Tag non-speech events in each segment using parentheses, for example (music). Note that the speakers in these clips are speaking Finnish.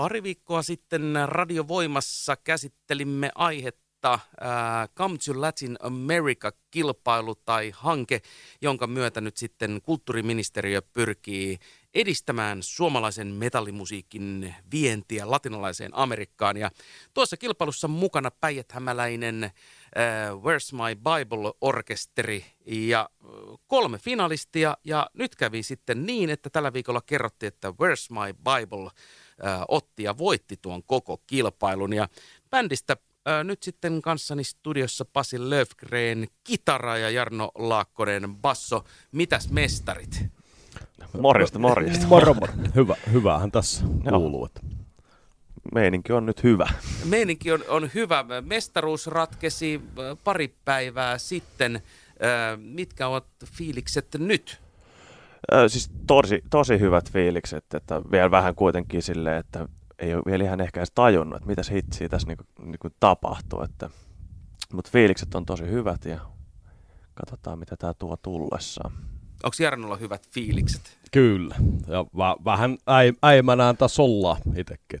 Pari viikkoa sitten Radiovoimassa käsittelimme aihetta äh, Come to Latin America-kilpailu tai hanke, jonka myötä nyt sitten kulttuuriministeriö pyrkii edistämään suomalaisen metallimusiikin vientiä latinalaiseen Amerikkaan. Ja tuossa kilpailussa mukana Päijät-Hämäläinen äh, Where's My Bible-orkesteri ja kolme finalistia. Ja nyt kävi sitten niin, että tällä viikolla kerrottiin, että Where's My Bible äh, otti ja voitti tuon koko kilpailun. Ja bändistä äh, nyt sitten kanssani studiossa Pasi Löfgren, kitara ja Jarno Laakkonen, basso. Mitäs mestarit? Morjesta, morjesta. (laughs) Moro, moro. Hyvä, hyvähän tässä kuuluu. Että. Meininki on nyt hyvä. Meininki on, on hyvä. Mestaruus ratkesi pari päivää sitten. Äh, mitkä ovat fiilikset nyt? Ö, siis tosi, tosi hyvät fiilikset, että vielä vähän kuitenkin silleen, että ei ole vielä ihan ehkä edes tajunnut, että mitä hitsiä tässä niinku, niinku tapahtuu. Että, mutta fiilikset on tosi hyvät ja katsotaan, mitä tämä tuo tullessaan. Onko Jarnolla hyvät fiilikset? Kyllä. Ja v- vähän äi- äimänään tässä ollaan itsekin.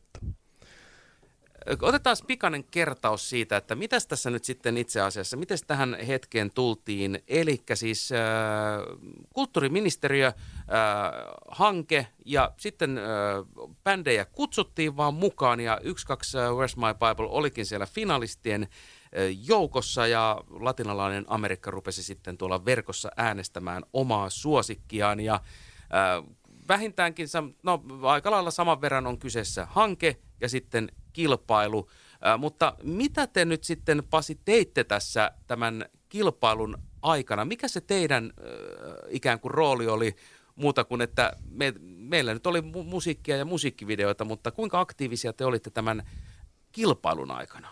Otetaan pikainen kertaus siitä, että mitä tässä nyt sitten itse asiassa, miten tähän hetkeen tultiin. Eli siis äh, kulttuuriministeriö, äh, hanke ja sitten äh, bändejä kutsuttiin vaan mukaan ja yksi, kaksi uh, Where's My Bible olikin siellä finalistien joukossa ja latinalainen Amerikka rupesi sitten tuolla verkossa äänestämään omaa suosikkiaan ja äh, vähintäänkin, no aika lailla saman verran on kyseessä hanke ja sitten kilpailu. Äh, mutta mitä te nyt sitten Pasi teitte tässä tämän kilpailun aikana? Mikä se teidän äh, ikään kuin rooli oli muuta kuin, että me, meillä nyt oli mu- musiikkia ja musiikkivideoita, mutta kuinka aktiivisia te olitte tämän kilpailun aikana?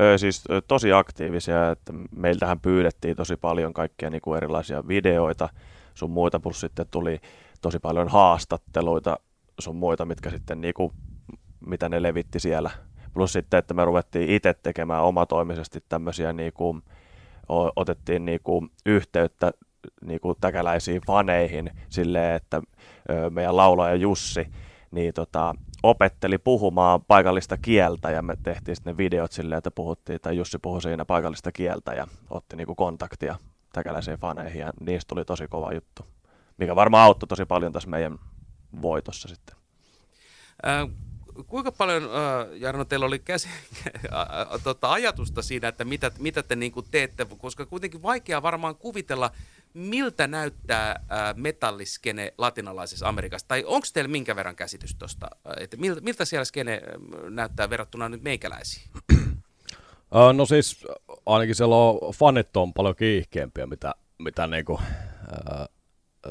Öö, siis tosi aktiivisia, että meiltähän pyydettiin tosi paljon kaikkia niin kuin erilaisia videoita sun muita, plus sitten tuli tosi paljon haastatteluita sun muita, mitkä sitten niin kuin, mitä ne levitti siellä. Plus sitten, että me ruvettiin itse tekemään omatoimisesti tämmöisiä, niin kuin, otettiin niin kuin, yhteyttä niin kuin täkäläisiin faneihin silleen, että meidän laulaja Jussi niin tota, opetteli puhumaan paikallista kieltä ja me tehtiin sitten ne videot silleen, että puhuttiin, tai Jussi puhui siinä paikallista kieltä ja otti niinku kontaktia täkäläisiin faneihin ja niistä tuli tosi kova juttu, mikä varmaan auttoi tosi paljon tässä meidän voitossa sitten. Kuinka paljon, äh, Jarno, teillä oli käsi, (laughs) äh, tota, ajatusta siinä, että mitä, mitä te niin teette, koska kuitenkin vaikea varmaan kuvitella, miltä näyttää äh, metalliskene latinalaisessa Amerikassa? Tai onko teillä minkä verran käsitys tuosta, että miltä, miltä siellä skene näyttää verrattuna nyt meikäläisiin? no siis ainakin siellä on fanit on paljon kiihkeämpiä, mitä, mitä niinku, äh,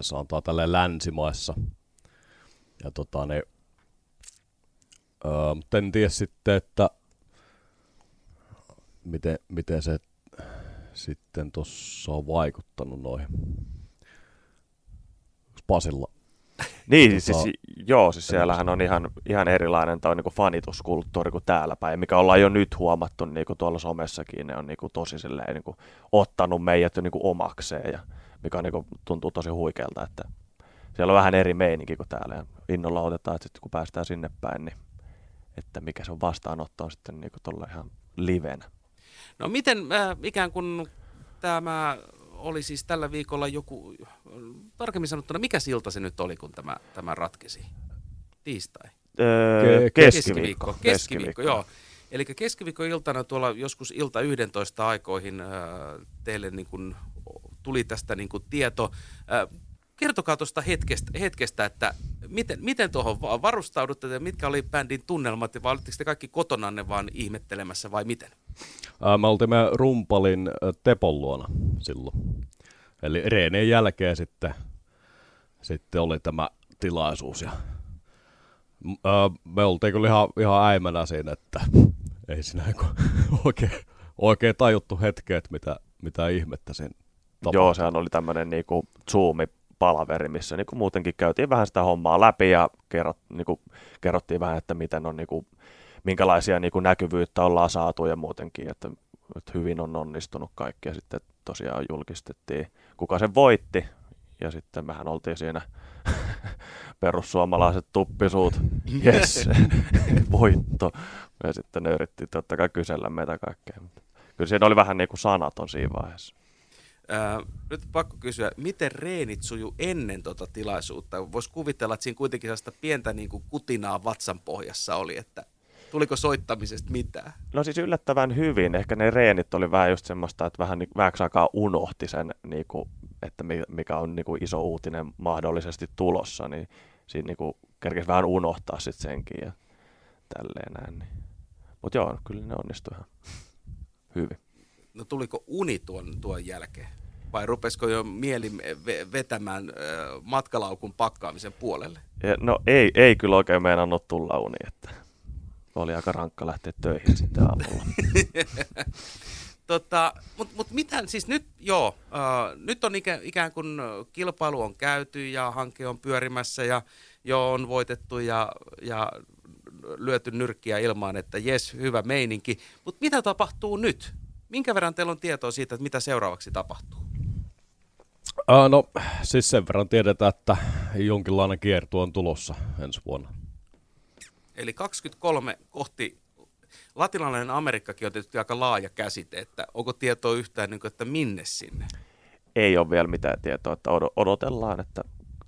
sanotaan tälleen länsimaissa. Ja tota, niin, äh, mutta en tiedä sitten, että miten, miten se sitten tuossa on vaikuttanut noihin? Pasilla? (laughs) Niin, tota... siis, joo, siis siellähän on ihan, ihan erilainen toi niinku fanituskulttuuri kuin täällä päin, mikä ollaan jo nyt huomattu niinku tuolla somessakin, ne on niinku tosi silleen, niinku, ottanut meidät jo niinku omakseen, ja mikä on, niinku, tuntuu tosi huikealta, että siellä on vähän eri meininki kuin täällä, ja innolla otetaan, että sitten kun päästään sinne päin, niin että mikä se on vastaanotto on sitten niinku tuolla ihan livenä. No miten äh, ikään kuin tämä oli siis tällä viikolla joku, tarkemmin sanottuna, mikä silta se nyt oli, kun tämä, tämä ratkesi? Tiistai? Öö, keskiviikko. Keskiviikko, keskiviikko, keskiviikko joo. Eli keskiviikko-iltana tuolla joskus ilta 11 aikoihin äh, teille niin kuin, tuli tästä niin kuin, tieto. Äh, kertokaa tuosta hetkestä, hetkestä, että miten, miten tuohon varustaudutte ja mitkä oli bändin tunnelmat vai olitteko te kaikki kotonanne vaan ihmettelemässä vai miten? Ää, me oltiin rumpalin Tepon luona silloin. Eli reenien jälkeen sitten, sitten oli tämä tilaisuus ja ää, me oltiin kyllä ihan, ihan äimänä siinä, että ei siinä (laughs) oikein, oikein tajuttu hetkeet, mitä, mitä ihmettä siinä tapahtui. Joo, sehän oli tämmöinen niinku Zoomi palaveri, missä niin kuin muutenkin käytiin vähän sitä hommaa läpi ja kerrot, niin kuin, kerrottiin vähän, että miten on, niin kuin, minkälaisia niin kuin näkyvyyttä ollaan saatu ja muutenkin, että, että hyvin on onnistunut kaikki ja sitten tosiaan julkistettiin, kuka sen voitti ja sitten mehän oltiin siinä (laughs) perussuomalaiset tuppisuut, (laughs) yes, (laughs) voitto. Ja sitten ne yritti totta kai kysellä meitä kaikkea. Kyllä siinä oli vähän niin kuin sanaton siinä vaiheessa. Ää, nyt pakko kysyä, miten reenit suju ennen tota tilaisuutta? Voisi kuvitella, että siinä kuitenkin sellaista pientä niin kuin kutinaa vatsan pohjassa oli, että tuliko soittamisesta mitään? No siis yllättävän hyvin. Ehkä ne reenit oli vähän just semmoista, että vähän niin, vähäksi aikaa unohti sen, niin kuin, että mikä on niin kuin iso uutinen mahdollisesti tulossa, niin siinä niin kuin kerkesi vähän unohtaa sitten senkin ja tälleen näin. Niin. Mutta joo, kyllä ne onnistui ihan hyvin. No tuliko uni tuon, tuon jälkeen? Vai rupesiko jo mieli vetämään matkalaukun pakkaamisen puolelle? Ja, no ei, ei kyllä oikein meinannut tulla uni, että oli aika rankka lähteä töihin sitten aamulla. (laughs) tota, Mutta mut mitä, siis nyt joo, äh, nyt on ikä, ikään kuin kilpailu on käyty ja hanke on pyörimässä ja jo on voitettu ja, ja lyöty nyrkkiä ilmaan, että jes, hyvä meininki. Mutta mitä tapahtuu nyt? Minkä verran teillä on tietoa siitä, että mitä seuraavaksi tapahtuu? Uh, no siis sen verran tiedetään, että jonkinlainen kiertu on tulossa ensi vuonna. Eli 23 kohti latinalainen Amerikkakin on tietysti aika laaja käsite, että onko tietoa yhtään, niin kuin, että minne sinne? Ei ole vielä mitään tietoa, että odotellaan, että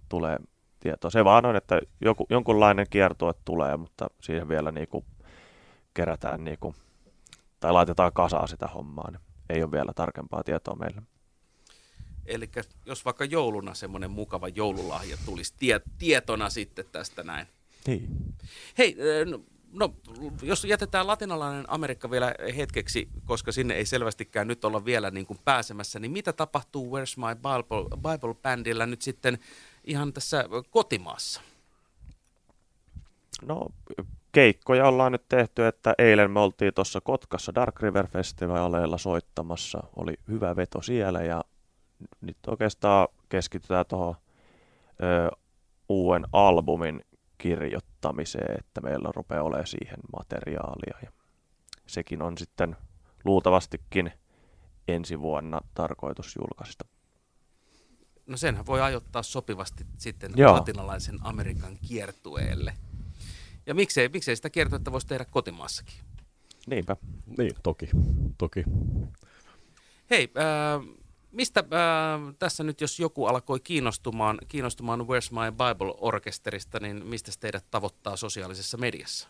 tulee tietoa. Se vaan on, että joku, jonkunlainen kiertue tulee, mutta siihen vielä niin kuin kerätään niin kuin, tai laitetaan kasaan sitä hommaa. Niin ei ole vielä tarkempaa tietoa meille. Eli jos vaikka jouluna semmoinen mukava joululahja tulisi tie, tietona sitten tästä näin. Niin. Hei, no, no, jos jätetään latinalainen Amerikka vielä hetkeksi, koska sinne ei selvästikään nyt olla vielä niin kuin pääsemässä, niin mitä tapahtuu Where's My Bible, Bible Bandilla nyt sitten ihan tässä kotimaassa? No keikkoja ollaan nyt tehty, että eilen me oltiin tuossa Kotkassa Dark River Festivaleilla soittamassa. Oli hyvä veto siellä ja nyt oikeastaan keskitytään tuohon uuden albumin kirjoittamiseen, että meillä rupeaa olemaan siihen materiaalia. Ja sekin on sitten luultavastikin ensi vuonna tarkoitus julkaista. No senhän voi ajoittaa sopivasti sitten Joo. latinalaisen Amerikan kiertueelle. Ja miksei, miksei sitä kiertuetta voisi tehdä kotimaassakin? Niinpä. Niin, toki. toki. Hei, äh, mistä äh, tässä nyt, jos joku alkoi kiinnostumaan, kiinnostumaan Where's My Bible-orkesterista, niin mistä teidät tavoittaa sosiaalisessa mediassa?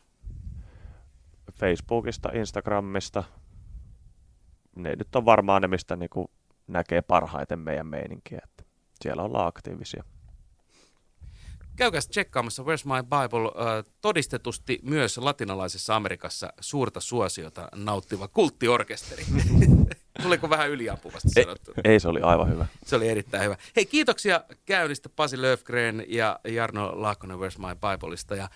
Facebookista, Instagramista. Ne nyt on varmaan ne, mistä niinku näkee parhaiten meidän meininkiä. Että siellä ollaan aktiivisia. Käykää tsekkaamassa Where's My Bible, äh, todistetusti myös latinalaisessa Amerikassa suurta suosiota nauttiva kulttiorkesteri. (laughs) Tuliko vähän yliampuvasti sanottu? Ei, ei, se oli aivan hyvä. Se oli erittäin hyvä. Hei, kiitoksia käynnistä Pasi Löfgren ja Jarno Laakkonen Where's My Bibleista. Ja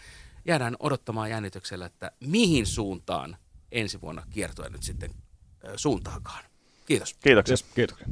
jäädään odottamaan jännityksellä, että mihin suuntaan ensi vuonna kiertoja nyt sitten suuntaakaan. Kiitos. Kiitoksia. Kiitoksia.